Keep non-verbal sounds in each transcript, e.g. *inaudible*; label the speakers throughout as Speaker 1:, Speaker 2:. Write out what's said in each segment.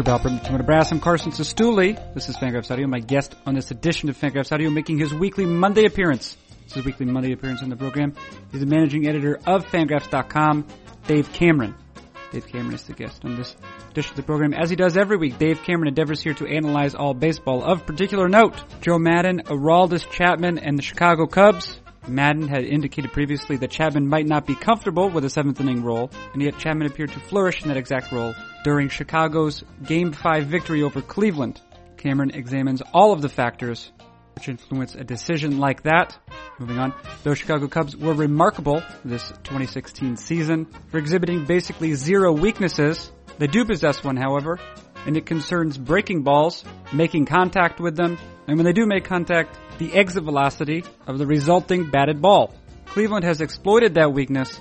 Speaker 1: For Bob Brimington, Nebraska, I'm Carson Cistulli. This is Fangraphs Audio. My guest on this edition of Fangraphs Audio making his weekly Monday appearance. This is weekly Monday appearance on the program. He's the managing editor of Fangraphs.com, Dave Cameron. Dave Cameron is the guest on this edition of the program. As he does every week, Dave Cameron endeavors here to analyze all baseball. Of particular note, Joe Maddon, Aroldis Chapman, and the Chicago Cubs. Maddon had indicated previously that Chapman might not be comfortable with a seventh inning role, and yet Chapman appeared to flourish in that exact role during Chicago's Game 5 victory over Cleveland. Cameron examines all of the factors which influence a decision like that. Moving on, those Chicago Cubs were remarkable this 2016 season for exhibiting basically zero weaknesses. They do possess one, however, and it concerns breaking balls, making contact with them, and when they do make contact, the exit velocity of the resulting batted ball. Cleveland has exploited that weakness,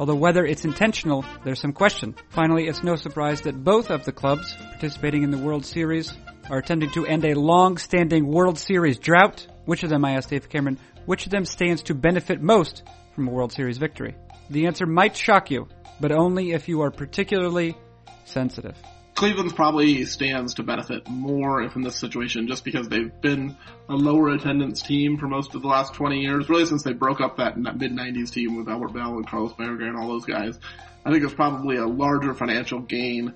Speaker 1: although whether it's intentional, there's some question. Finally, it's no surprise that both of the clubs participating in the World Series are attempting to end a long-standing World Series drought. Which of them, I asked Dave Cameron, which of them stands to benefit most from a World Series victory? The answer might shock you, but only if you are particularly sensitive.
Speaker 2: Cleveland probably stands to benefit more if in this situation just because they've been a lower attendance team for most of the last 20 years, really since they broke up that mid 90s team with Albert Belle and Carlos Baerga and all those guys. I think it's probably a larger financial gain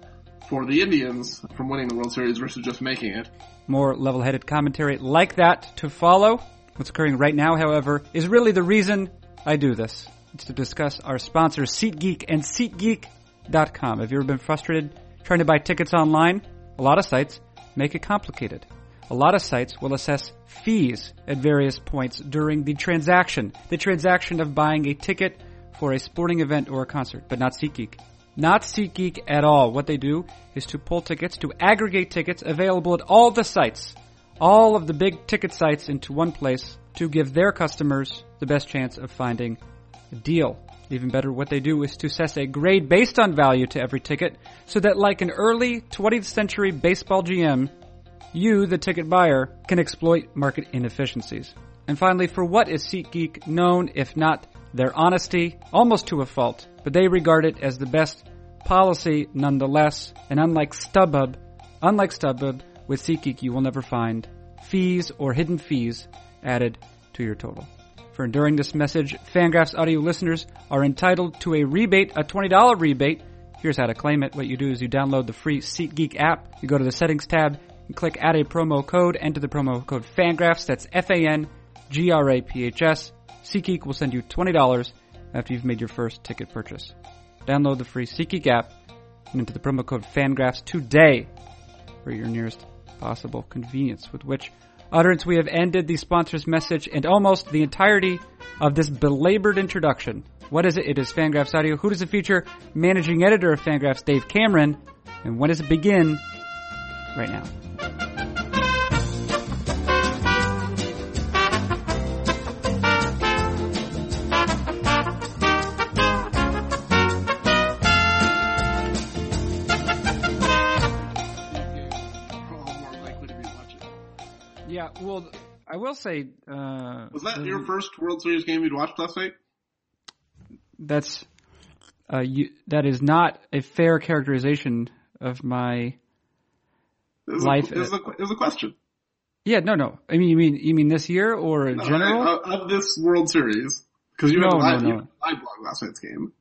Speaker 2: for the Indians from winning the World Series versus just making it.
Speaker 1: More level-headed commentary like that to follow. What's occurring right now, however, is really the reason I do this. It's to discuss our sponsors, SeatGeek and SeatGeek.com. Have you ever been frustrated trying to buy tickets online? A lot of sites make it complicated. A lot of sites will assess fees at various points during the transaction. The transaction of buying a ticket for a sporting event or a concert, but not SeatGeek. Not SeatGeek at all. What they do is to pull tickets, to aggregate tickets available at all the sites, all of the big ticket sites into one place to give their customers the best chance of finding a deal. Even better, what they do is to assess a grade based on value to every ticket so that like an early 20th century baseball GM, you, the ticket buyer, can exploit market inefficiencies. And finally, for what is SeatGeek known if not their honesty, almost to a fault, but they regard it as the best policy nonetheless. And unlike StubHub, unlike StubHub, with SeatGeek you will never find fees or hidden fees added to your total. For enduring this message, Fangraphs audio listeners are entitled to a rebate, a $20 rebate. Here's how to claim it. What you do is you download the free SeatGeek app, you go to the settings tab, and click add a promo code, enter the promo code FANGRAPHS, that's F-A-N-G-R-A-P-H-S. SeatGeek will send you $20 after you've made your first ticket purchase. Download the free SeatGeek app and enter the promo code FANGRAPHS today for your nearest possible convenience with which utterance we have ended the sponsor's message and almost the entirety of this belabored introduction. What is it? It is Fangraphs Audio. Who does it feature? Managing editor of Fangraphs, Dave Cameron. And when does it begin? Right now. Yeah, well, I will say. Uh,
Speaker 2: Was that your first World Series game you'd watched last night?
Speaker 1: That's uh, you, that is not a fair characterization of my life.
Speaker 2: A, it, was a, it was a question.
Speaker 1: Yeah, no, no. I mean, you mean you mean this year or in
Speaker 2: No,
Speaker 1: general?
Speaker 2: I- Of this World Series. Because you
Speaker 1: No,
Speaker 2: had
Speaker 1: no, no.
Speaker 2: had live blog last night's game.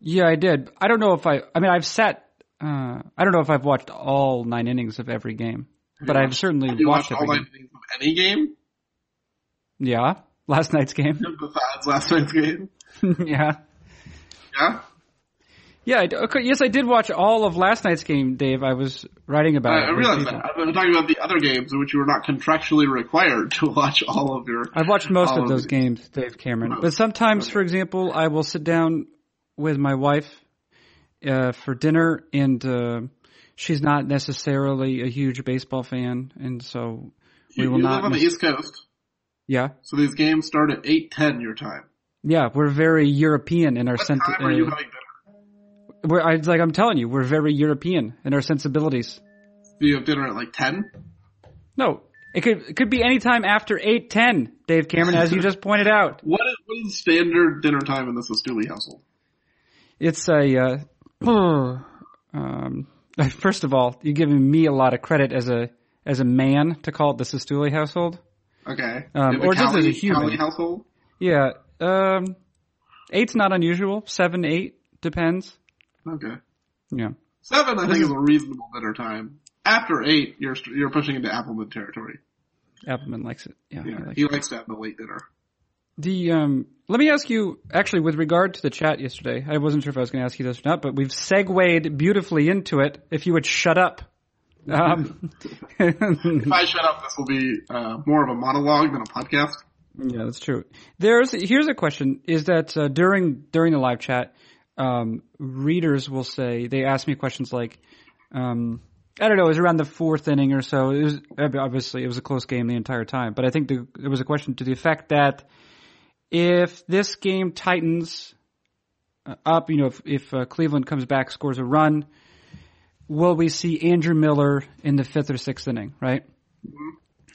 Speaker 1: yeah, I did. I don't know if I. I mean, I've sat. Uh, I don't know if I've watched all nine innings of every game, but I've
Speaker 2: watched-
Speaker 1: certainly watched
Speaker 2: watched all
Speaker 1: every game.
Speaker 2: innings of any game?
Speaker 1: Yeah, last night's game.
Speaker 2: Besides last night's game? *laughs*
Speaker 1: yeah.
Speaker 2: Yeah?
Speaker 1: Yeah, I, okay, yes, I did watch all of last night's game, Dave. I was writing about
Speaker 2: I
Speaker 1: it.
Speaker 2: realize that. I'm talking about the other games in which you were not contractually required to watch all of your.
Speaker 1: I've watched most of those games, Dave Cameron.
Speaker 2: Most.
Speaker 1: But sometimes,
Speaker 2: Okay.
Speaker 1: for example, I will sit down with my wife uh, for dinner, and uh, she's not necessarily a huge baseball fan, and so we
Speaker 2: You,
Speaker 1: will
Speaker 2: you
Speaker 1: not.
Speaker 2: live on the East Coast,
Speaker 1: yeah,
Speaker 2: so these games start at 8.10 your time.
Speaker 1: yeah, we're very European in our
Speaker 2: time are you
Speaker 1: Uh,
Speaker 2: having dinner?
Speaker 1: we're, I, like I'm telling you, we're very European in our sensibilities.
Speaker 2: Do you have dinner at like 10?
Speaker 1: No, it could it could be any time after eight ten, Dave Cameron, as you just pointed out. *laughs*
Speaker 2: What is, what is standard dinner time in the Cistulli household?
Speaker 1: It's a uh, *clears throat* um, *laughs* First of all, you're giving me a lot of credit as a as a man to call it the Cistulli household.
Speaker 2: Okay.
Speaker 1: Um, or just as a
Speaker 2: Cali-
Speaker 1: human.
Speaker 2: Cali household.
Speaker 1: Yeah. Um, eight's not unusual. Seven, eight depends.
Speaker 2: Okay.
Speaker 1: Yeah.
Speaker 2: Seven, I think, is a reasonable dinner time. After eight, you're you're pushing into Appelman territory.
Speaker 1: Appelman likes it. Yeah.
Speaker 2: Yeah,
Speaker 1: he likes
Speaker 2: he likes to have the late dinner.
Speaker 1: The um, let me ask you actually with regard to the chat yesterday. I wasn't sure if I was going to ask you this or not, but we've segued beautifully into it. If you would shut up. Um,
Speaker 2: If I shut up, this will be uh, more of a monologue than a podcast.
Speaker 1: Yeah, that's true. There's here's a question: Is that uh, during during the live chat, um, readers will say they ask me questions like, um, I don't know, it was around the fourth inning or so. It was obviously it was a close game the entire time, but I think the, there was a question to the effect that if this game tightens uh, up, you know, if, if uh, Cleveland comes back, scores a run, will we see Andrew Miller in the fifth or sixth inning? Right.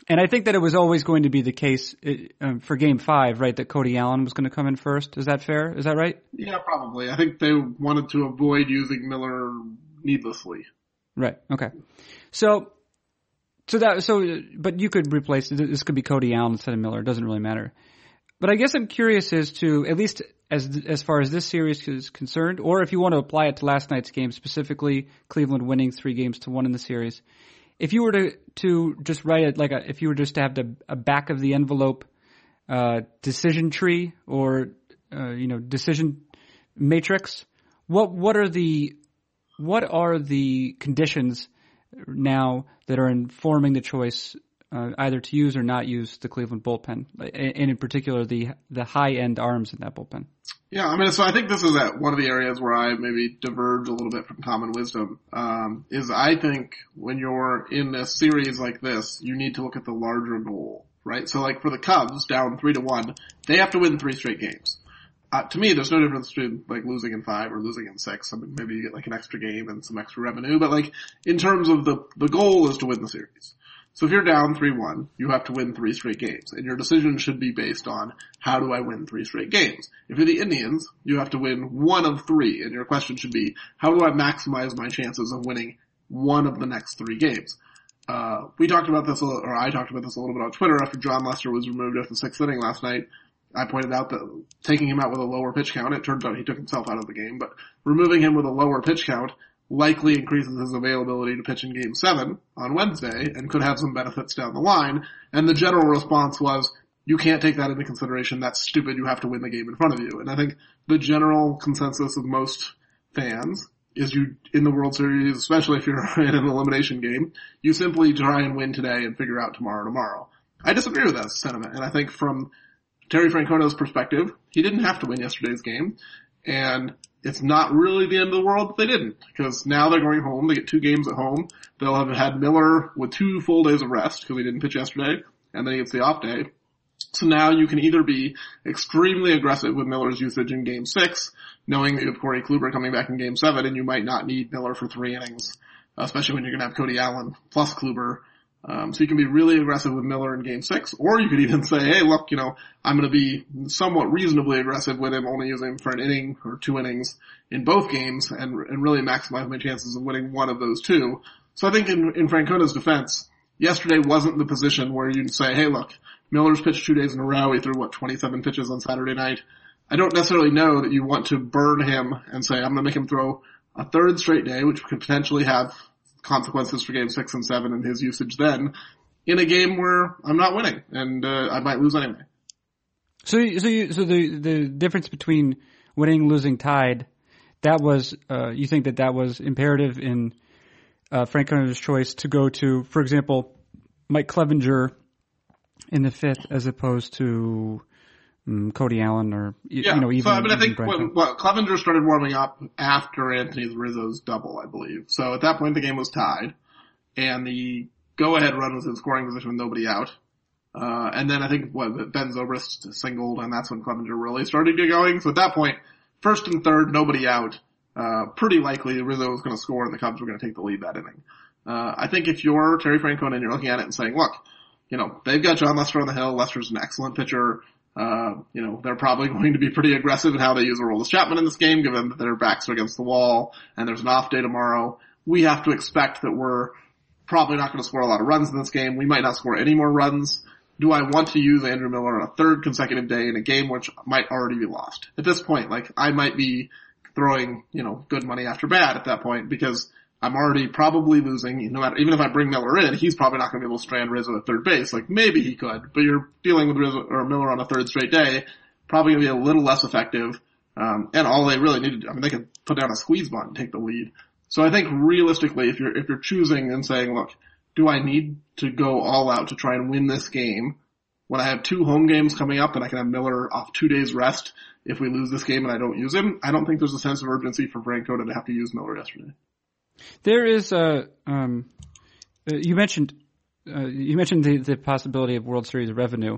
Speaker 1: And I think that it was always going to be the case uh, um, for Game Five, right? That Cody Allen was going to come in first. Is that fair? Is that right?
Speaker 2: Yeah, probably. I think they wanted to avoid using Miller needlessly.
Speaker 1: Right. Okay. So, so that so, but you could replace this. Could be Cody Allen instead of Miller. It doesn't really matter. But I guess I'm curious as to at least as as far as this series is concerned, or if you want to apply it to last night's game specifically, Cleveland winning three games to one in the series. If you were to to just write it like a, if you were just to have the, a back of the envelope uh, decision tree or uh, you know decision matrix, what what are the what are the conditions now that are informing the choice uh, either to use or not use the Cleveland bullpen, and in particular the the high end arms in that bullpen?
Speaker 2: Yeah, I mean, so I think this is at one of the areas where I maybe diverge a little bit from common wisdom. Um, is I think when you're in a series like this, you need to look at the larger goal, right? So like for the Cubs, down three to one, they have to win three straight games. Uh, to me, there's no difference between like losing in five or losing in six. I mean, maybe you get like an extra game and some extra revenue, but like in terms of the the goal is to win the series. So if you're down 3-1, you have to win three straight games, and your decision should be based on how do I win three straight games. If you're the Indians, you have to win one of three, and your question should be how do I maximize my chances of winning one of the next three games. Uh, we talked about this, or I talked about this a little bit on Twitter after Jon Lester was removed after the sixth inning last night. I pointed out that taking him out with a lower pitch count, it turns out he took himself out of the game, but removing him with a lower pitch count likely increases his availability to pitch in game seven on Wednesday and could have some benefits down the line. And the general response was, you can't take that into consideration. That's stupid. You have to win the game in front of you. And I think the general consensus of most fans is you, in the World Series, especially if you're *laughs* in an elimination game, you simply try and win today and figure out tomorrow tomorrow. I disagree with that sentiment. And I think from Terry Francona's perspective, he didn't have to win yesterday's game. And it's not really the end of the world that they didn't, because now they're going home. They get two games at home. They'll have had Miller with two full days of rest because he didn't pitch yesterday, and then he gets the off day. So now you can either be extremely aggressive with Miller's usage in game six, knowing that you have Corey Kluber coming back in game seven, and you might not need Miller for three innings, especially when you're going to have Cody Allen plus Kluber. Um, so you can be really aggressive with Miller in game six, or you could even say, hey, look, you know, I'm going to be somewhat reasonably aggressive with him, only using him for an inning or two innings in both games and, and really maximize my chances of winning one of those two. So I think in, in Francona's defense, yesterday wasn't the position where you'd say, hey, look, Miller's pitched two days in a row. He threw, what, 27 pitches on Saturday night. I don't necessarily know that you want to burn him and say, I'm going to make him throw a third straight day, which could potentially have consequences for game six and seven and his usage then in a game where I'm not winning and uh, I might lose anyway.
Speaker 1: So, so, you, so the the difference between winning, losing, tied, that was uh, you think that that was imperative in uh, Francona's choice to go to, for example, Mike Clevinger in the fifth as opposed to um, Cody Allen or y-
Speaker 2: Yeah,
Speaker 1: you know even.
Speaker 2: so I mean, I think when, well, Clevinger started warming up after Anthony Rizzo's double, I believe. So at that point, the game was tied, and the go-ahead run was in scoring position with nobody out. Uh, and then I think what Ben Zobrist singled, and that's when Clevinger really started to get going. So at that point, first and third, nobody out. Uh, pretty likely Rizzo was going to score, and the Cubs were going to take the lead that inning. Uh, I think if you're Terry Francona and you're looking at it and saying, look, you know, they've got Jon Lester on the hill. Lester's an excellent pitcher. Uh, you know, they're probably *laughs* going to be pretty aggressive in how they use Aroldis Chapman in this game, given that their backs are against the wall and there's an off day tomorrow. we have to expect that we're probably not going to score a lot of runs in this game. We might not score any more runs. Do I want to use Andrew Miller on a third consecutive day in a game which might already be lost? At this point, like I might be throwing, you know, good money after bad at that point because I'm already probably losing. No matter, even if I bring Miller in, he's probably not going to be able to strand Rizzo at third base. Like maybe he could, but you're dealing with Rizzo or Miller on a third straight day, probably going to be a little less effective. Um, and all they really need to, I mean, they could put down a squeeze bunt and take the lead. So I think realistically, if you're if you're choosing and saying, look, do I need to go all out to try and win this game when I have two home games coming up and I can have Miller off two days rest if we lose this game and I don't use him? I don't think there's a sense of urgency for Francona to have to use Miller yesterday.
Speaker 1: There is a. Um, uh, you mentioned uh, you mentioned the, the possibility of World Series revenue,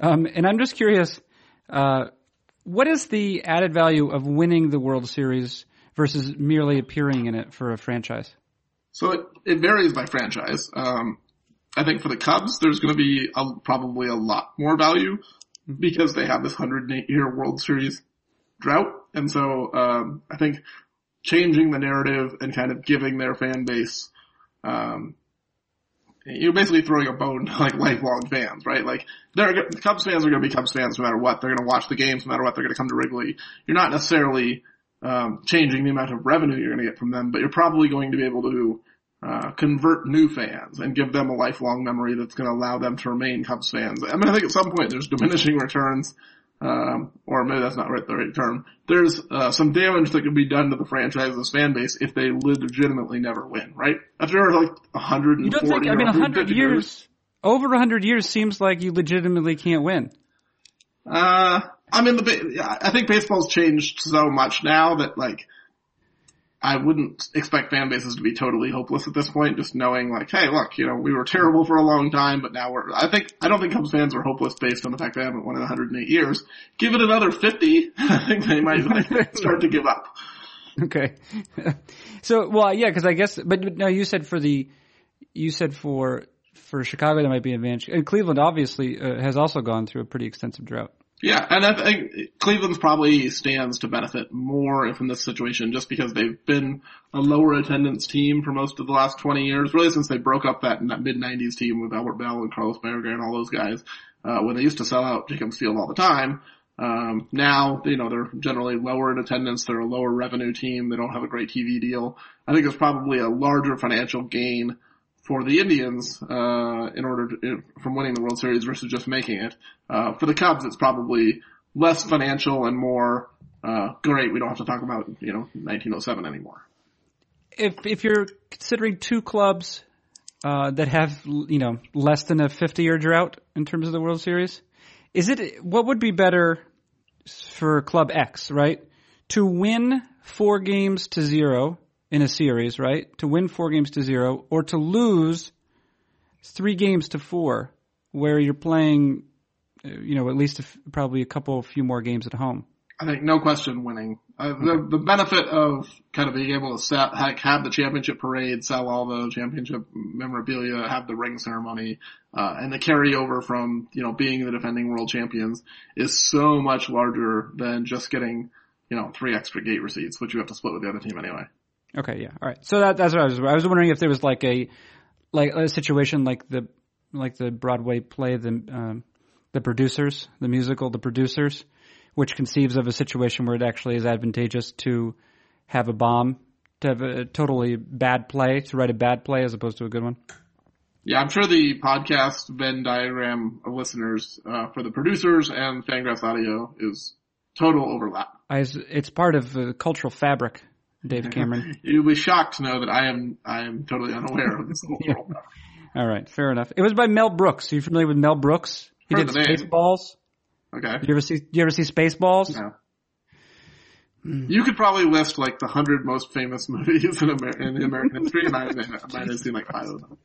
Speaker 1: um, and I'm just curious. Uh, what is the added value of winning the World Series versus merely appearing in it for a franchise?
Speaker 2: So it, it varies by franchise. Um, I think for the Cubs, there's going to be a, probably a lot more value because they have this 108 year World Series drought. And so, um, I think changing the narrative and kind of giving their fan base, um, you're basically throwing a bone to like lifelong fans, right? Like they're Cubs fans are going to be Cubs fans no matter what. They're going to watch the games no matter what. They're going to come to Wrigley. You're not necessarily um, changing the amount of revenue you're going to get from them, but you're probably going to be able to uh, convert new fans and give them a lifelong memory that's going to allow them to remain Cubs fans. I mean, I think at some point there's diminishing returns um, or maybe that's not right, the right term. There's uh, some damage that could be done to the franchise's fan base if they legitimately never win, right? After like 140
Speaker 1: You don't think? I mean, 100 years, over 100 years seems like you legitimately can't win.
Speaker 2: Uh, I mean, the I think baseball's changed so much now that like I wouldn't expect fan bases to be totally hopeless at this point, just knowing like, hey, look, you know, we were terrible for a long time, but now we're, I think, I don't think Cubs fans are hopeless based on the fact they haven't won in 108 years. Give it another 50, *laughs* I think they might like, start to give up.
Speaker 1: Okay. *laughs* so, well, yeah, cause I guess, but no, you said for the, you said for, for Chicago that might be an advantage. And Cleveland obviously uh, has also gone through a pretty extensive drought.
Speaker 2: Yeah, and I think Cleveland's probably stands to benefit more in this situation just because they've been a lower attendance team for most of the last 20 years, really since they broke up that, that mid-90s team with Albert Belle and Carlos Baerga and all those guys, uh, when they used to sell out Jacobs Field all the time. Um, now, you know, they're generally lower in attendance, they're a lower revenue team, they don't have a great TV deal. I think there's probably a larger financial gain for the Indians uh, in order to, from winning the World Series versus just making it. Uh, for the Cubs, it's probably less financial and more uh, great. We don't have to talk about you know 1907 anymore.
Speaker 1: If if you're considering two clubs uh, that have you know less than a 50 year drought in terms of the World Series, is it what would be better for Club X, right? To win four games to zero in a series, right? To win four games to zero or to lose three games to four where you're playing, you know, at least a f- probably a couple, a few more games at home.
Speaker 2: I think no question winning. Uh, the the benefit of kind of being able to set, have the championship parade, sell all the championship memorabilia, have the ring ceremony, uh, and the carryover from you know being the defending world champions is so much larger than just getting you know three extra gate receipts, which you have to split with the other team anyway.
Speaker 1: Okay, yeah, all right. So that that's what I was. I was wondering if there was like a like a situation like the like the Broadway play the um, the producers, the musical, the producers, which conceives of a situation where it actually is advantageous to have a bomb, to have a totally bad play, to write a bad play as opposed to a good one.
Speaker 2: Yeah, I'm sure the podcast Venn diagram of listeners uh, for the producers and Fangraphs Audio is total overlap.
Speaker 1: I, it's part of the cultural fabric Dave Cameron.
Speaker 2: You'll be shocked to know that I am I am totally unaware of this *laughs*
Speaker 1: yeah. All right, fair enough. It was by Mel Brooks. Are you familiar with Mel Brooks? He
Speaker 2: Heard
Speaker 1: did. Spaceballs.
Speaker 2: Okay.
Speaker 1: Did you ever see? Did you ever see Spaceballs?
Speaker 2: No. You could probably list like the hundred most famous *laughs* movies in, Amer- in American history, and I might have seen like five of them.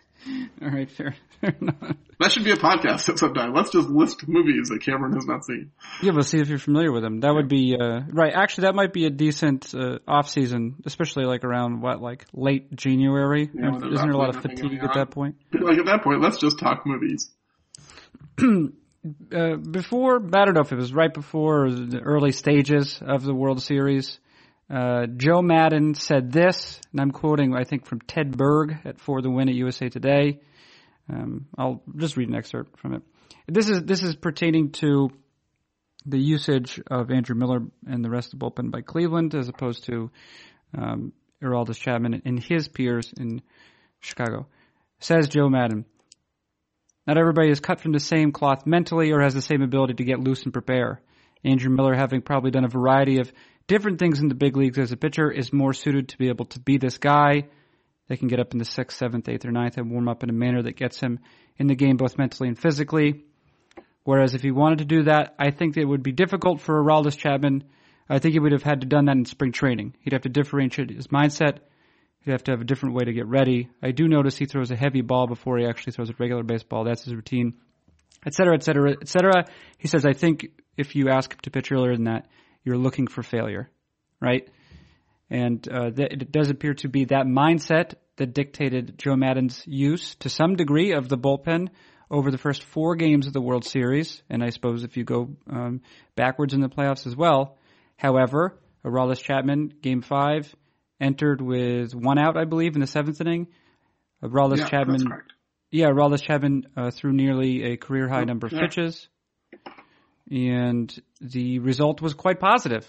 Speaker 1: All right, fair, fair enough.
Speaker 2: That should be a podcast *laughs* at some time. Let's just list movies that Cameron has not seen.
Speaker 1: Yeah, but see if you're familiar with them. That would be uh, right. Actually, that might be a decent uh, off season, especially like around what, like late January.
Speaker 2: Yeah,
Speaker 1: Isn't there a lot of fatigue at that point?
Speaker 2: Like at that point, let's just talk movies. *clears throat*
Speaker 1: Uh, before, I don't know if it was right before or the early stages of the World Series. Uh, Joe Maddon said this, and I'm quoting, I think, from Ted Berg at For the Win at USA Today. Um, I'll just read an excerpt from it. This is this is pertaining to the usage of Andrew Miller and the rest of the bullpen by Cleveland, as opposed to um, Aroldis Chapman and his peers in Chicago. Says Joe Maddon. Not everybody is cut from the same cloth mentally or has the same ability to get loose and prepare. Andrew Miller, having probably done a variety of different things in the big leagues as a pitcher, is more suited to be able to be this guy that can get up in the sixth, seventh, eighth, or ninth and warm up in a manner that gets him in the game both mentally and physically. Whereas if he wanted to do that, I think it would be difficult for Aroldis Chapman. I think he would have had to done that in spring training. He'd have to differentiate his mindset. He'd have to have a different way to get ready. I do notice he throws a heavy ball before he actually throws a regular baseball. That's his routine, et cetera, et cetera, et cetera. He says, I think if you ask him to pitch earlier than that, you're looking for failure, right? And uh, th- it does appear to be that mindset that dictated Joe Maddon's use to some degree of the bullpen over the first four games of the World Series, and I suppose if you go um, backwards in the playoffs as well. However, Aroldis Chapman, Game Five, entered with one out, I believe, in the seventh inning. Aroldis
Speaker 2: Yeah,
Speaker 1: Chapman, yeah, Aroldis Chapman uh, threw nearly a career high number of
Speaker 2: Yeah.
Speaker 1: pitches, and the result was quite positive.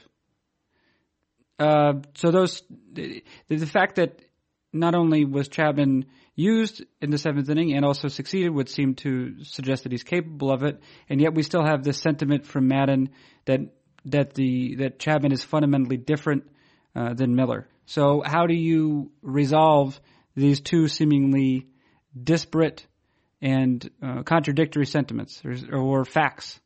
Speaker 1: Uh, so those, the, the fact that not only was Chapman used in the seventh inning and also succeeded would seem to suggest that he's capable of it, and yet we still have this sentiment from Maddon that that the that Chapman is fundamentally different uh, than Miller. So how do you resolve these two seemingly disparate and uh, contradictory sentiments or, or facts?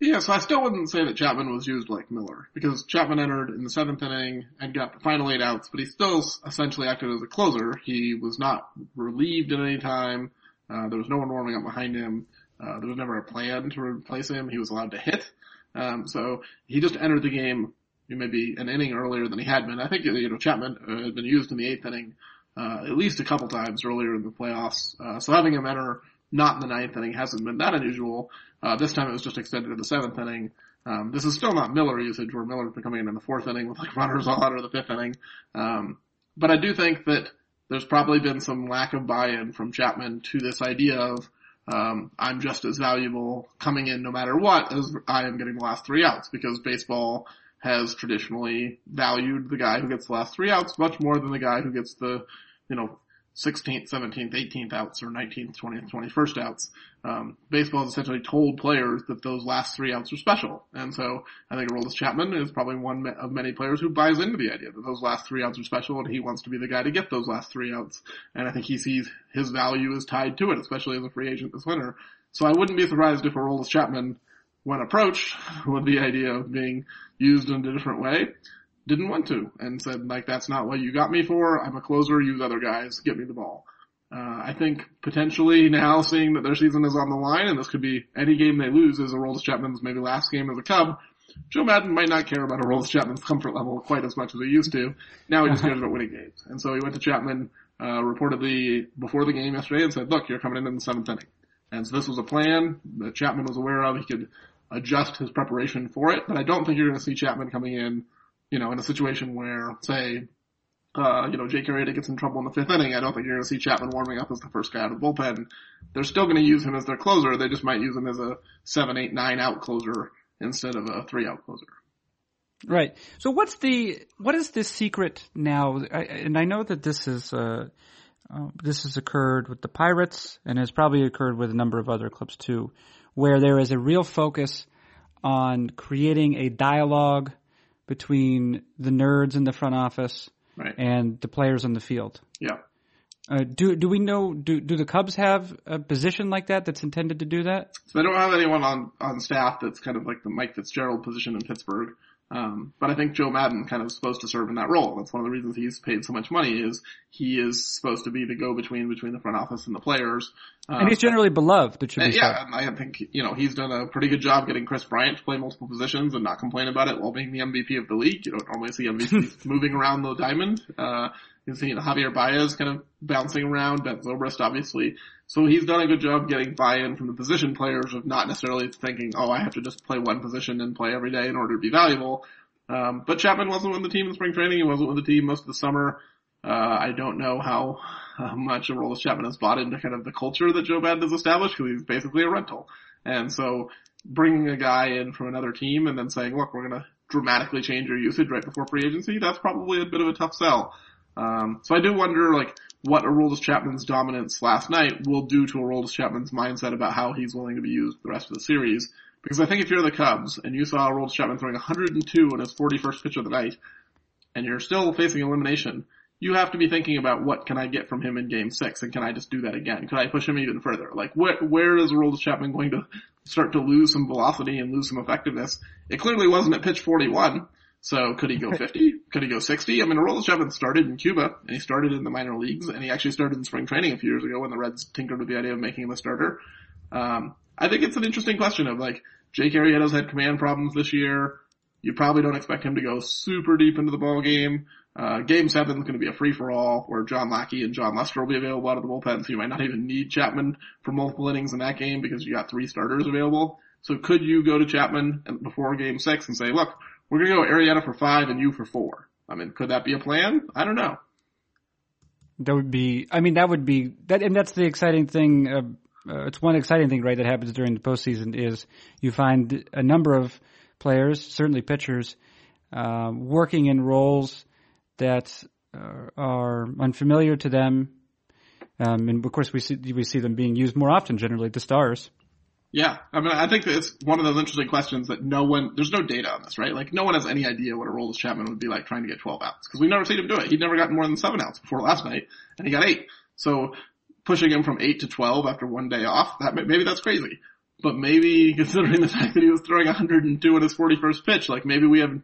Speaker 2: Yeah, so I still wouldn't say that Chapman was used like Miller because Chapman entered in the seventh inning and got the final eight outs, but he still essentially acted as a closer. He was not relieved at any time. Uh, there was no one warming up behind him. Uh, there was never a plan to replace him. He was allowed to hit. Um, so he just entered the game maybe an inning earlier than he had been. I think you know Chapman uh, had been used in the eighth inning uh, at least a couple times earlier in the playoffs. Uh, so having him enter not in the ninth inning hasn't been that unusual. Uh, this time it was just extended to the seventh inning. Um, this is still not Miller usage where Miller's been coming in in the fourth inning with like runners on or the fifth inning. Um, but I do think that there's probably been some lack of buy-in from Chapman to this idea of um, I'm just as valuable coming in no matter what as I am getting the last three outs because baseball has traditionally valued the guy who gets the last three outs much more than the guy who gets the, you know, 16th, 17th, 18th outs or 19th, 20th, 21st outs. Um, baseball has essentially told players that those last three outs are special. And so I think Aroldis Chapman is probably one of many players who buys into the idea that those last three outs are special and he wants to be the guy to get those last three outs. And I think he sees his value is tied to it, especially as a free agent this winter. So I wouldn't be surprised if Aroldis Chapman, when approached with the idea of being used in a different way, didn't want to and said like that's not what you got me for. I'm a closer. Use other guys. Get me the ball. Uh, I think potentially now seeing that their season is on the line and this could be any game they lose is a Aroldis Chapman's maybe last game as a Cub. Joe Maddon might not care about a Aroldis Chapman's comfort level quite as much as he used to. Now he just cares about winning games. And so he went to Chapman, uh, reportedly before the game yesterday and said, look, you're coming in in the seventh inning. And so this was a plan that Chapman was aware of. He could adjust his preparation for it, but I don't think you're going to see Chapman coming in, you know, in a situation where, say, uh, you know, Jake Arrieta gets in trouble in the fifth inning. I don't think you're going to see Chapman warming up as the first guy out of the bullpen. They're still going to use him as their closer. They just might use him as a seven, eight, nine out closer instead of a three out closer.
Speaker 1: Right. So what's the what is the secret now? I, and I know that this is uh, uh, this has occurred with the Pirates and has probably occurred with a number of other clubs too, where there is a real focus on creating a dialogue between the nerds in the front office
Speaker 2: Right.
Speaker 1: and the players on the field.
Speaker 2: Yeah.
Speaker 1: Uh, do do we know? Do do the Cubs have a position like that that's intended to do that?
Speaker 2: So they don't have anyone on, on staff that's kind of like the Mike Fitzgerald position in Pittsburgh. Um, but I think Joe Maddon kind of is supposed to serve in that role. That's one of the reasons he's paid so much money is he is supposed to be the go-between between the front office and the players. Uh,
Speaker 1: And he's generally beloved. It should
Speaker 2: and
Speaker 1: be
Speaker 2: yeah, and I think, you know, he's done a pretty good job getting Kris Bryant to play multiple positions and not complain about it while being the MVP of the league. You don't normally see MVPs *laughs* moving around the diamond. Uh, you can see Javier Baez kind of bouncing around, Ben Zobrist obviously. So he's done a good job getting buy-in from the position players of not necessarily thinking, oh, I have to just play one position and play every day in order to be valuable. Um, but Chapman wasn't with the team in spring training. He wasn't with the team most of the summer. Uh, I don't know how, how much Aroldis Chapman has bought into kind of the culture that Joe Maddon has established because he's basically a rental. And so bringing a guy in from another team and then saying, look, we're going to dramatically change your usage right before free agency, that's probably a bit of a tough sell. Um, so I do wonder, like, what Aroldis Chapman's dominance last night will do to Aroldis Chapman's mindset about how he's willing to be used the rest of the series. Because I think if you're the Cubs and you saw Aroldis Chapman throwing 102 in his 41st pitch of the night, and you're still facing elimination, you have to be thinking about what can I get from him in game six and can I just do that again? Could I push him even further? Like where is Aroldis Chapman going to start to lose some velocity and lose some effectiveness? It clearly wasn't at pitch 41. So could he go *laughs* 50? could he go 60? I mean, Chapman started in Cuba and he started in the minor leagues and he actually started in spring training a few years ago when the Reds tinkered with the idea of making him a starter. Um, I think it's an interesting question of like, Jake Arrieta's had command problems this year. You probably don't expect him to go super deep into the ball game. Uh, game seven is going to be a free for all where John Lackey and Jon Lester will be available out of the bullpen, so you might not even need Chapman for multiple innings in that game because you got three starters available. So could you go to Chapman before game six and say, look, we're to go Arrieta for five and you for four? I mean, could that be a plan? I don't know.
Speaker 1: That would be, I mean, that would be, that, and that's the exciting thing. Uh, uh, it's one exciting thing, right, that happens during the postseason is you find a number of players, certainly pitchers, uh, working in roles that uh, are unfamiliar to them. Um, and of course, we see we see them being used more often, generally the stars.
Speaker 2: Yeah, I mean, I think it's one of those interesting questions that no one, there's no data on this, right? Like, no one has any idea what a Aroldis Chapman would be like trying to get 12 outs because we've never seen him do it. He'd never gotten more than seven outs before last night, and he got eight. So pushing him from eight to 12 after one day off, that maybe that's crazy. But maybe *laughs* considering the fact that he was throwing 102 in his 41st pitch, like maybe we have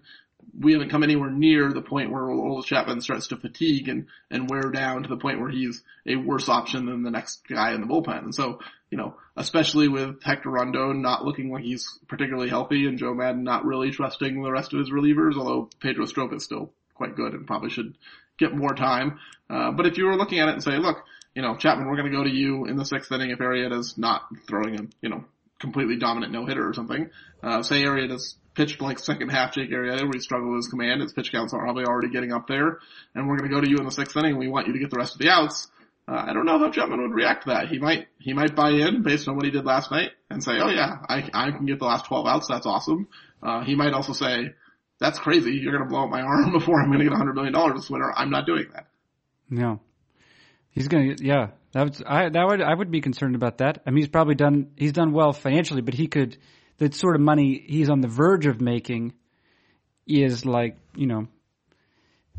Speaker 2: we haven't come anywhere near the point where Aroldis Chapman starts to fatigue and, and wear down to the point where he's a worse option than the next guy in the bullpen. And so, you know, especially with Hector Rondon not looking like he's particularly healthy and Joe Maddon not really trusting the rest of his relievers, although Pedro Strop is still quite good and probably should get more time. Uh, but if you were looking at it and say, look, you know, Chapman, we're going to go to you in the sixth inning if Arrieta's not throwing him, you know, completely dominant no hitter or something. Uh, say Arrieta's pitched like second half Jake Arrieta he struggled with his command. His pitch counts are probably already getting up there, and we're going to go to you in the sixth inning. We want you to get the rest of the outs. Uh, I don't know how Chapman would react to that. He might he might buy in based on what he did last night and say, "Oh yeah, I I can get the last 12 outs. That's awesome." Uh, he might also say, "That's crazy. You're going to blow up my *laughs* arm before I'm going to get 100 million dollars this winter. I'm not doing that."
Speaker 1: No, he's going to. Yeah, that would I that would I would be concerned about that. I mean, he's probably done he's done well financially, but he could the sort of money he's on the verge of making is like you know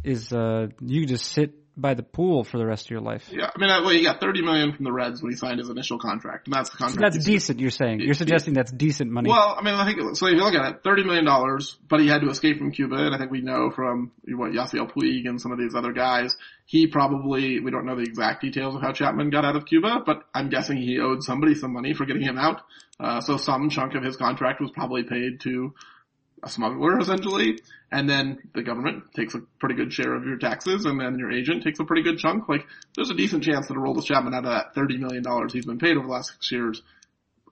Speaker 1: is uh you just sit by the pool for the rest of your life.
Speaker 2: Yeah, I mean, well, he got thirty million from the Reds when he signed his initial contract, and that's the contract.
Speaker 1: So that's decent. You're saying you're suggesting that's decent money.
Speaker 2: Well, I mean, I think so. If you look at it, thirty million dollars, but he had to escape from Cuba, and I think we know from what Yasiel Puig and some of these other guys, he probably we don't know the exact details of how Chapman got out of Cuba, but I'm guessing he owed somebody some money for getting him out. Uh, so some chunk of his contract was probably paid to a smuggler essentially, and then the government takes a pretty good share of your taxes, and then your agent takes a pretty good chunk. Like, there's a decent chance that a Aroldis Chapman out of that thirty million dollars he's been paid over the last six years,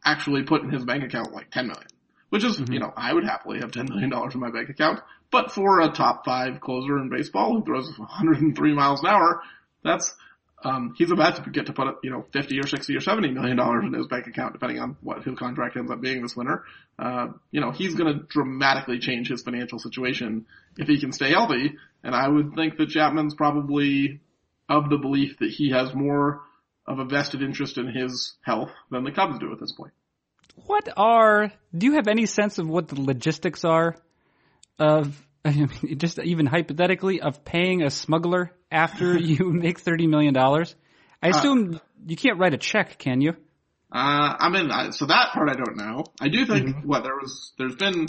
Speaker 2: actually put in his bank account like ten million, which is, mm-hmm. you know, I would happily have ten million dollars in my bank account, but for a top five closer in baseball who throws 103 miles an hour, that's um, he's about to get to put, up, you know, 50 or 60 or 70 million dollars in his bank account, depending on what his contract ends up being this winter. Uh, you know, he's going to dramatically change his financial situation if he can stay healthy. And I would think that Chapman's probably of the belief that he has more of a vested interest in his health than the Cubs do at this point.
Speaker 1: What are, do you have any sense of what the logistics are of *laughs* I mean, just even hypothetically, of paying a smuggler after *laughs* you make thirty million dollars. I uh, assume uh, you can't write a check, can you?
Speaker 2: Uh, I mean, so that part I don't know. I do think mm-hmm. what there was, there's been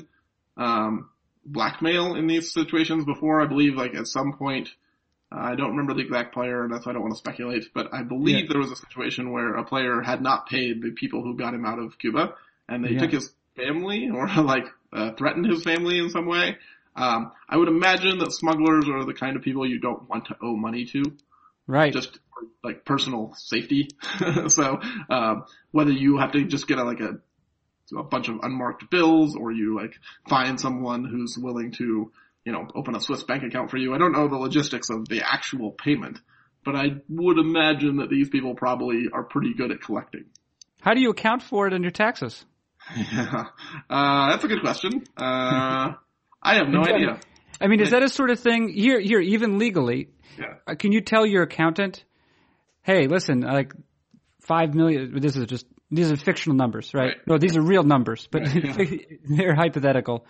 Speaker 2: um, blackmail in these situations before. I believe, like at some point, uh, I don't remember the exact player, and that's why I don't want to speculate. But I believe yeah. there was a situation where a player had not paid the people who got him out of Cuba, and they yeah. took his family or *laughs* like uh, threatened his family in some way. Um, I would imagine that smugglers are the kind of people you don't want to owe money to.
Speaker 1: Right.
Speaker 2: Just like personal safety. *laughs* so, um, whether you have to just get a, like a, a bunch of unmarked bills or you like find someone who's willing to, you know, open a Swiss bank account for you. I don't know the logistics of the actual payment, but I would imagine that these people probably are pretty good at collecting.
Speaker 1: How do you account for it in your taxes?
Speaker 2: Yeah, *laughs* uh, that's a good question. Uh, I have no idea.
Speaker 1: I mean, is that a sort of thing here? Here, even legally,
Speaker 2: Yeah.
Speaker 1: uh, can you tell your accountant, "Hey, listen, like five million. This is just these are fictional numbers, right?
Speaker 2: Right.
Speaker 1: No, these are real numbers, but
Speaker 2: Right, *laughs*
Speaker 1: they're hypothetical.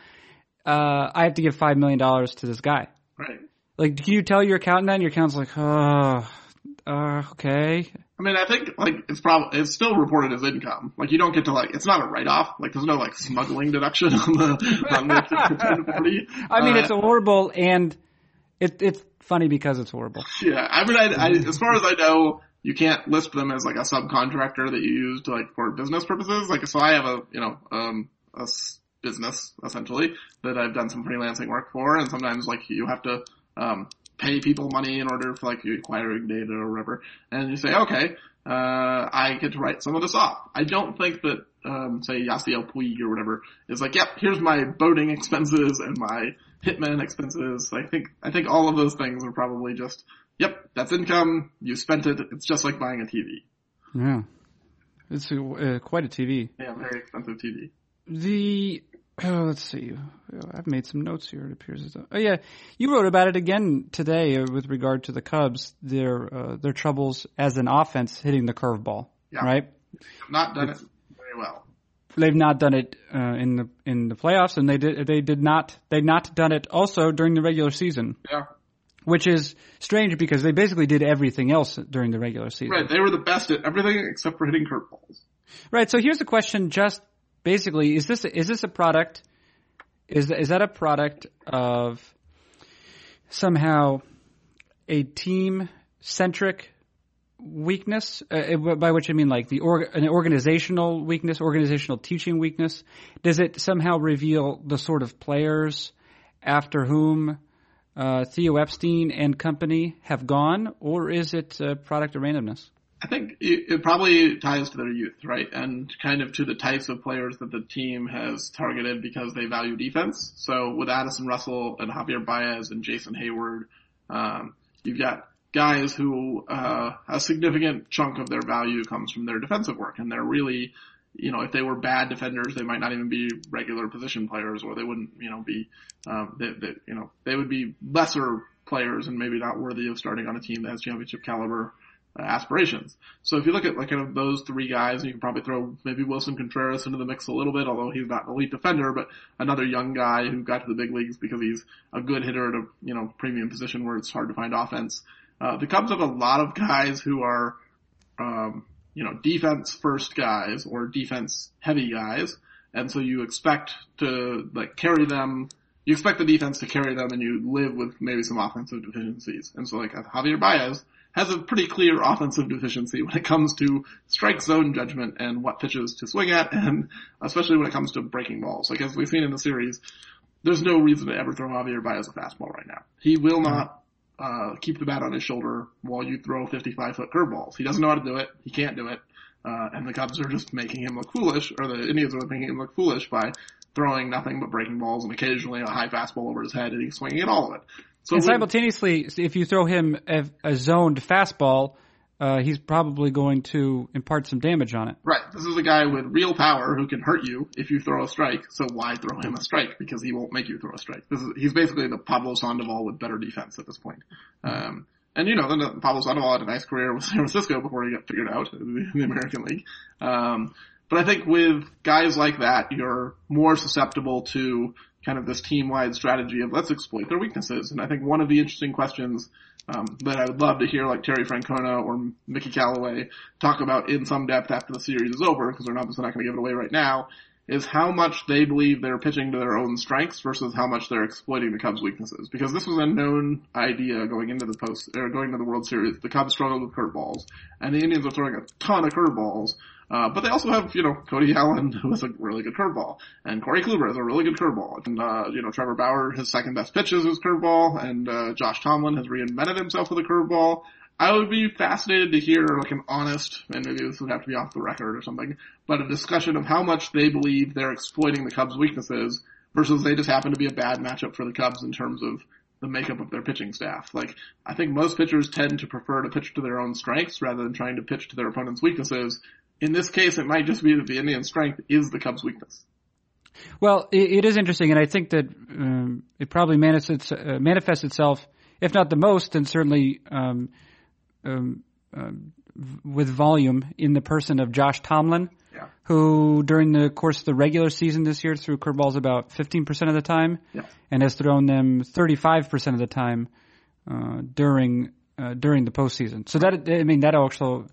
Speaker 1: Uh, I have to give five million dollars to this guy.
Speaker 2: Right.
Speaker 1: Like, can you tell your accountant that? And your accountant's like, oh, uh, okay.
Speaker 2: I mean, I think like it's probably it's still reported as income. Like you don't get to like it's not a write off. Like there's no like smuggling deduction *laughs* on the on the *laughs* 1040.
Speaker 1: I mean,
Speaker 2: Uh,
Speaker 1: it's horrible, and it, it's funny because it's horrible.
Speaker 2: Yeah, I mean, I, I, as far as I know, you can't list them as like a subcontractor that you use to like for business purposes. Like, so I have a, you know, um, a s- business essentially that I've done some freelancing work for, and sometimes like you have to, um, pay people money in order for like you acquiring data or whatever, and you say, okay, uh, I get to write some of this off. I don't think that, um, say Yasiel Puig or whatever is like, yep, here's my boating expenses and my hitman expenses. I think, I think all of those things are probably just, yep, that's income, you spent it, it's just like buying a TV.
Speaker 1: Yeah, it's uh, quite a TV.
Speaker 2: Yeah, very expensive TV.
Speaker 1: The oh, let's see. I've made some notes here. It appears as though. Oh yeah, you wrote about it again today uh, with regard to the Cubs. Their uh, their troubles as an offense hitting the curveball.
Speaker 2: Yeah.
Speaker 1: Right.
Speaker 2: I've not done it very well.
Speaker 1: They've not done it uh, in the in the playoffs, and they did they did not they not done it also during the regular season,
Speaker 2: Yeah.
Speaker 1: which is strange because they basically did everything else during the regular season.
Speaker 2: Right, they were the best at everything except for hitting curveballs.
Speaker 1: Right. So here's the question: Just basically, is this is this a product? Is is that a product of somehow a team centric weakness? Uh, by which I mean like the org- an organizational weakness, organizational teaching weakness. Does it somehow reveal the sort of players after whom uh, Theo Epstein and company have gone, or is it a product of randomness?
Speaker 2: I think it, probably ties to their youth, right? And kind of to the types of players that the team has targeted because they value defense. So with Addison Russell and Javier Baez and Jason Heyward, um, you've got guys who, uh, a significant chunk of their value comes from their defensive work and they're really, you know, if they were bad defenders, they might not even be regular position players or they wouldn't, you know, be, um, they, they, you know, they would be lesser players and maybe not worthy of starting on a team that has championship caliber aspirations. So if you look at like kind of those three guys, you can probably throw maybe Willson Contreras into the mix a little bit, although he's not an elite defender, but another young guy who got to the big leagues because he's a good hitter at a you know premium position where it's hard to find offense. Uh, the Cubs have a lot of guys who are um, you know defense first guys or defense heavy guys, and so you expect to like carry them. You expect the defense to carry them, and you live with maybe some offensive deficiencies. And so like Javier Baez has a pretty clear offensive deficiency when it comes to strike zone judgment and what pitches to swing at, and especially when it comes to breaking balls. Like as we've seen in the series, there's no reason to ever throw Javier Baez a fastball right now. He will not uh, keep the bat on his shoulder while you throw 55 foot curveballs. He doesn't know how to do it. He can't do it. Uh, and the Cubs are just making him look foolish, or the Indians are making him look foolish by throwing nothing but breaking balls and occasionally a high fastball over his head and he's swinging at all of it. So
Speaker 1: And
Speaker 2: when-
Speaker 1: simultaneously, if you throw him a, a zoned fastball, uh, he's probably going to impart some damage on it.
Speaker 2: Right. This is a guy with real power who can hurt you if you throw a strike. So why throw him a strike? Because he won't make you throw a strike. This is he's basically the Pablo Sandoval with better defense at this point. Um, and you know, then Pablo Sandoval had a nice career with San Francisco before he got figured out in the American League. Um, but I think with guys like that, you're more susceptible to kind of this team-wide strategy of let's exploit their weaknesses. And I think one of the interesting questions um, that I would love to hear like Terry Francona or Mickey Callaway talk about in some depth after the series is over, because they're obviously not going to give it away right now, is how much they believe they're pitching to their own strengths versus how much they're exploiting the Cubs' weaknesses. Because this was a known idea going into the post or going into the World Series. The Cubs struggled with curveballs, and the Indians are throwing a ton of curveballs. Uh, but they also have, you know, Cody Allen, *laughs* who is a really good curveball, and Corey Kluber is a really good curveball, and, uh, you know, Trevor Bauer, his second best pitch is his curveball, and, uh, Josh Tomlin has reinvented himself with a curveball. I would be fascinated to hear like an honest, and maybe this would have to be off the record or something, but a discussion of how much they believe they're exploiting the Cubs' weaknesses versus they just happen to be a bad matchup for the Cubs in terms of the makeup of their pitching staff. Like, I think most pitchers tend to prefer to pitch to their own strengths rather than trying to pitch to their opponent's weaknesses. In this case, it might just be that the Indians' strength is the Cubs' weakness.
Speaker 1: Well, it, it is interesting, and I think that um, it probably manifests, uh, manifests itself, if not the most, and certainly um, um, um, with volume in the person of Josh Tomlin,
Speaker 2: Yeah.
Speaker 1: who during the course of the regular season this year threw curveballs about 15% of the time
Speaker 2: Yeah.
Speaker 1: and has thrown them 35% of the time uh, during uh, during the postseason. So that I mean that also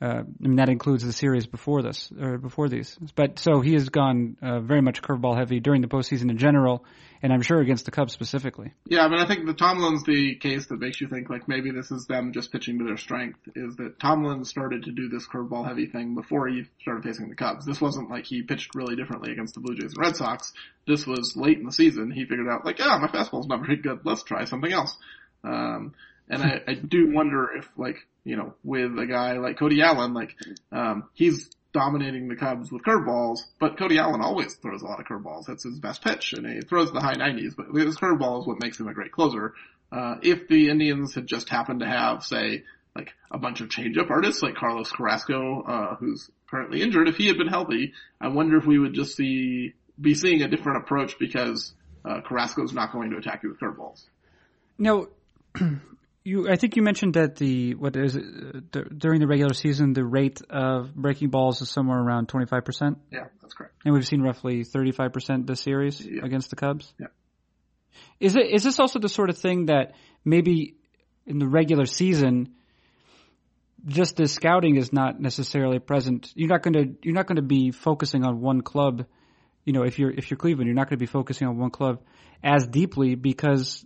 Speaker 1: uh, I mean that includes the series before this or before these. But so he has gone uh, very much curveball heavy during the postseason in general, and I'm sure against the Cubs specifically.
Speaker 2: Yeah, I mean, I think the Tomlin's the case that makes you think like maybe this is them just pitching to their strength. Is that Tomlin started to do this curveball heavy thing before he started facing the Cubs. This wasn't like he pitched really differently against the Blue Jays and Red Sox. This was late in the season. He figured out like, yeah, my fastball's not very good. Let's try something else. Um, and I, I do wonder if like you know with a guy like Cody Allen, like um, he's dominating the Cubs with curveballs, but Cody Allen always throws a lot of curveballs. That's his best pitch, and he throws the high 90s. But his curveball is what makes him a great closer. Uh, if the Indians had just happened to have, say, like a bunch of changeup artists like Carlos Carrasco, uh, who's currently injured, if he had been healthy, I wonder if we would just see be seeing a different approach because uh, Carrasco's not going to attack you with curveballs.
Speaker 1: Now, *clears throat* you I think you mentioned that the what is it, uh, d- during the regular season the rate of breaking balls is somewhere around 25 percent.
Speaker 2: Yeah, that's correct.
Speaker 1: And we've seen roughly 35% this series
Speaker 2: Yeah.
Speaker 1: against the Cubs.
Speaker 2: Yeah.
Speaker 1: Is it is this also the sort of thing that maybe in the regular season just the scouting is not necessarily present. You're not going to you're not going to be focusing on one club, you know, if you're if you're Cleveland, you're not going to be focusing on one club as deeply because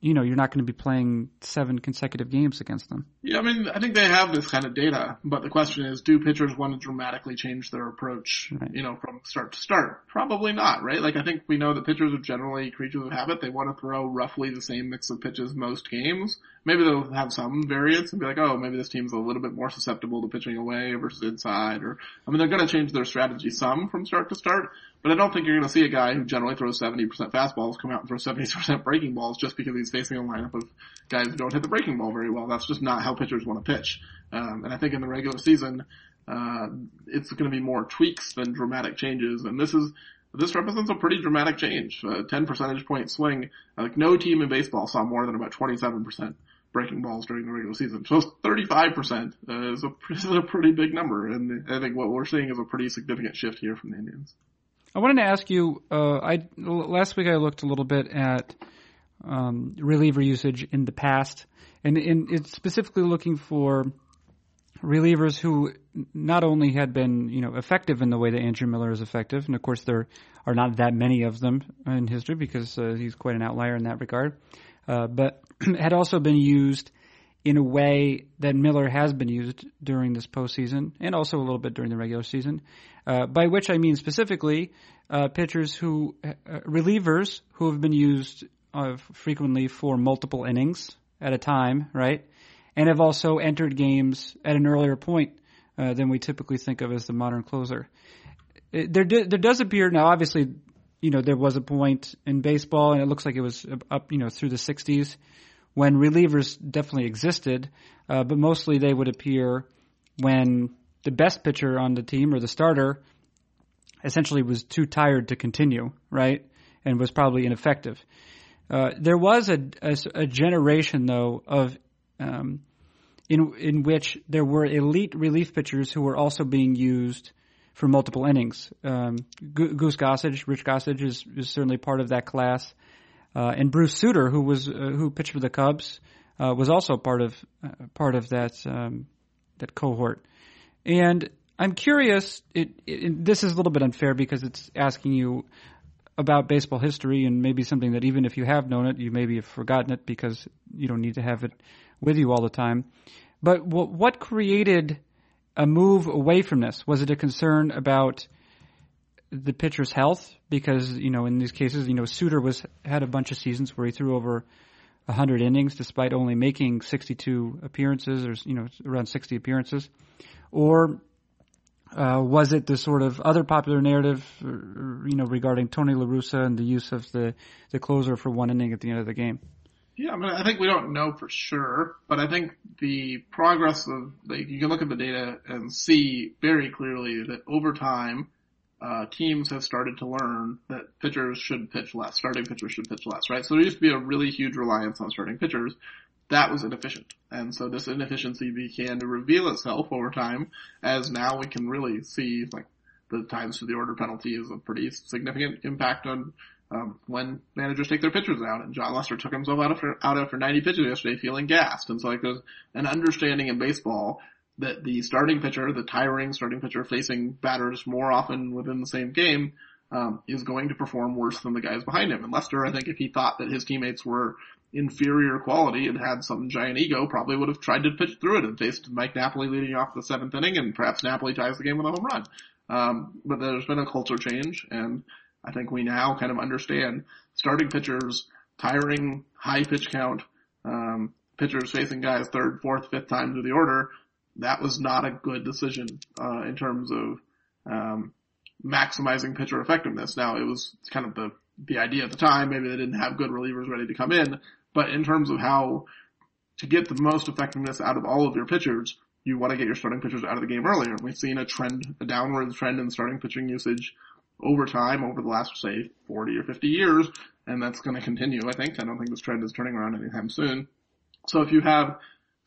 Speaker 1: you know, you're not going to be playing seven consecutive games against them.
Speaker 2: Yeah, I mean, I think they have this kind of data, but the question is, do pitchers want to dramatically change their approach,
Speaker 1: Right.
Speaker 2: you know, from start to start? Probably not, right? Like, I think we know that pitchers are generally creatures of habit. They want to throw roughly the same mix of pitches most games. Maybe they'll have some variance and be like, oh, maybe this team's a little bit more susceptible to pitching away versus inside, or, I mean, they're going to change their strategy some from start to start, but I don't think you're going to see a guy who generally throws 70% fastballs come out and throw 70% breaking balls just because he's facing a lineup of guys who don't hit the breaking ball very well. That's just not how pitchers want to pitch. Um, and I think in the regular season, uh, it's going to be more tweaks than dramatic changes. And this is, this represents a pretty dramatic change. A 10 percentage point swing. Like no team in baseball saw more than about 27% breaking balls during the regular season. So 35% uh, is a, *laughs* is a pretty big number. And I think what we're seeing is a pretty significant shift here from the Indians.
Speaker 1: I wanted to ask you. Uh, I last week I looked a little bit at um, reliever usage in the past, and it's specifically looking for relievers who not only had been you know effective in the way that Andrew Miller is effective, and of course there are not that many of them in history because uh, he's quite an outlier in that regard, uh, but *clears throat* had also been used in a way that Miller has been used during this postseason and also a little bit during the regular season. Uh, by which I mean specifically uh, pitchers who, uh, relievers who have been used uh, frequently for multiple innings at a time, right? And have also entered games at an earlier point uh, than we typically think of as the modern closer. There, do, there does appear now. Obviously, you know there was a point in baseball, and it looks like it was up, you know, through the '60s when relievers definitely existed, uh, but mostly they would appear when the best pitcher on the team or the starter essentially was too tired to continue, right, and was probably ineffective. Uh, there was a, a, a generation though of um, in in which there were elite relief pitchers who were also being used for multiple innings. Um, Goose Gossage, Rich Gossage is, is certainly part of that class. Uh, and Bruce Sutter, who was uh, who pitched for the Cubs, uh, was also part of uh, part of that um, that cohort. And I'm curious. It, it, this is a little bit unfair because it's asking you about baseball history and maybe something that even if you have known it, you maybe have forgotten it because you don't need to have it with you all the time. But what created a move away from this? Was it a concern about the pitcher's health because you know in these cases you know Sutter was had a bunch of seasons where he threw over 100 innings despite only making 62 appearances or you know around 60 appearances or Uh, was it the sort of other popular narrative, uh, you know, regarding Tony La Russa and the use of the the closer for one inning at the end of the game?
Speaker 2: Yeah, I mean, I think we don't know for sure, but I think the progress of, like, you can look at the data and see very clearly that over time, uh, teams have started to learn that pitchers should pitch less, starting pitchers should pitch less, right? So there used to be a really huge reliance on starting pitchers. That was inefficient. And so this inefficiency began to reveal itself over time as now we can really see, like, the times for the order penalty is a pretty significant impact on um, when managers take their pitchers out. And Jon Lester took himself out after, out after 90 pitches yesterday feeling gassed. And so like there's an understanding in baseball that the starting pitcher, the tiring starting pitcher facing batters more often within the same game, um, is going to perform worse than the guys behind him. And Lester, I think if he thought that his teammates were inferior quality and had some giant ego, probably would have tried to pitch through it and faced Mike Napoli leading off the seventh inning and perhaps Napoli ties the game with a home run. Um, but there's been a culture change and I think we now kind of understand starting pitchers, tiring, high pitch count, um, pitchers facing guys third, fourth, fifth times through the order. That was not a good decision, uh, in terms of, um, maximizing pitcher effectiveness. Now it was kind of the, the idea at the time. Maybe they didn't have good relievers ready to come in, but in terms of how to get the most effectiveness out of all of your pitchers, you want to get your starting pitchers out of the game earlier. We've seen a trend, a downward trend in starting pitching usage over time, over the last, say, 40 or 50 years, and that's going to continue, I think. I don't think this trend is turning around anytime soon. So if you have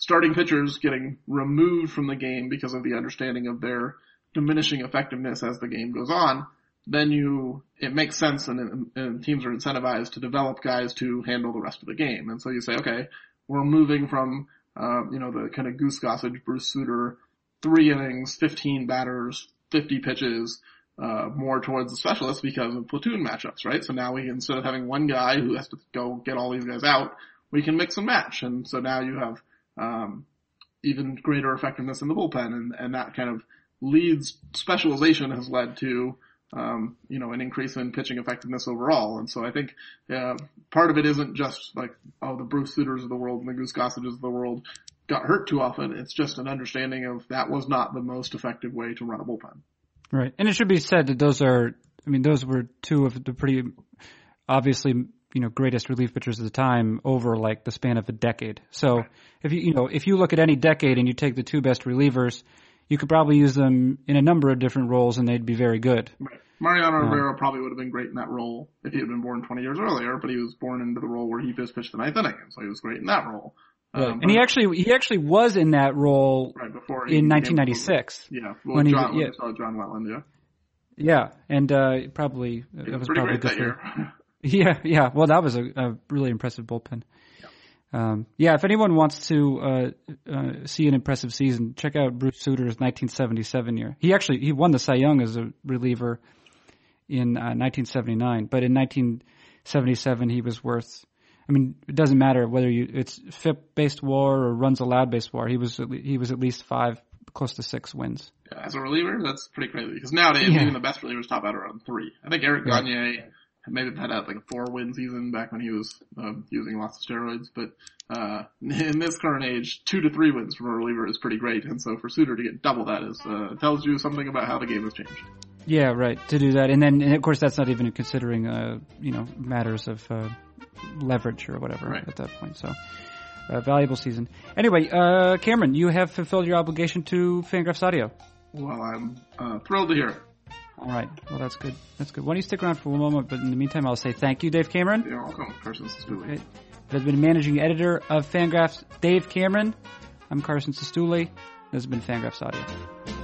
Speaker 2: starting pitchers getting removed from the game because of the understanding of their diminishing effectiveness as the game goes on, then you, it makes sense and, and, teams are incentivized to develop guys to handle the rest of the game. And so you say, okay, we're moving from, uh, you know, the kind of Goose Gossage, Bruce Sutter, three innings, 15 batters, 50 pitches, uh, more towards the specialists because of platoon matchups, right? So now we, instead of having one guy who has to go get all these guys out, we can mix and match. And so now you have, um, even greater effectiveness in the bullpen and, and that kind of leads, specialization has led to, um, you know, an increase in pitching effectiveness overall. And so I think, uh, part of it isn't just like, oh, the Bruce Sutters of the world and the Goose Gossages of the world got hurt too often. It's just an understanding of that was not the most effective way to run a bullpen.
Speaker 1: Right. And it should be said that those are, I mean, those were two of the pretty obviously, you know, greatest relief pitchers of the time over like the span of a decade. So if you, you know, if you look at any decade and you take the two best relievers, you could probably use them in a number of different roles and they'd be very good.
Speaker 2: Right. Mariano um, Rivera probably would have been great in that role if he had been born 20 years earlier, but he was born into the role where he just pitched the ninth inning, so he was great in that role.
Speaker 1: Right. Um, and he actually he actually was in that role
Speaker 2: right before
Speaker 1: in 1996.
Speaker 2: Yeah, well, when John, he yeah. saw John Wetteland, yeah.
Speaker 1: Yeah, and uh, probably
Speaker 2: it
Speaker 1: was
Speaker 2: probably
Speaker 1: good
Speaker 2: for, year. *laughs*
Speaker 1: yeah, yeah. Well, that was a, a really impressive bullpen. Yeah. Um, yeah, if anyone wants to uh, uh, see an impressive season, check out Bruce Sutter's 1977 year. He actually he won the Cy Young as a reliever in 1979, uh, but in 1977 he was worth I mean, it doesn't matter whether you it's FIP based WAR or runs allowed based WAR. He was he was at least five, close to six wins.
Speaker 2: Yeah, as a reliever, that's pretty crazy because nowadays yeah. even the best relievers top out around three. I think Eric Gagne yeah. Maybe that had like a four win season back when he was uh, using lots of steroids, but uh, *laughs* in this current age, two to three wins from a reliever is pretty great, and so for Sutter to get double that is uh, tells you something about how the game has changed.
Speaker 1: Yeah, right. To do that, and then and of course that's not even considering uh, you know matters of uh, leverage or whatever
Speaker 2: right.
Speaker 1: at that point. So, uh, valuable season. Anyway, uh, Cameron, you have fulfilled your obligation to Fangraphs Audio.
Speaker 2: Well, I'm uh, thrilled to hear it.
Speaker 1: All right. Well, that's good. That's good. Why don't you stick around for one moment? But in the meantime, I'll say thank you, Dave Cameron.
Speaker 2: You're welcome, Carson Cistulli. Okay.
Speaker 1: has been managing editor of Fangraphs, Dave Cameron. I'm Carson Cistulli. This has been Fangraphs Audio.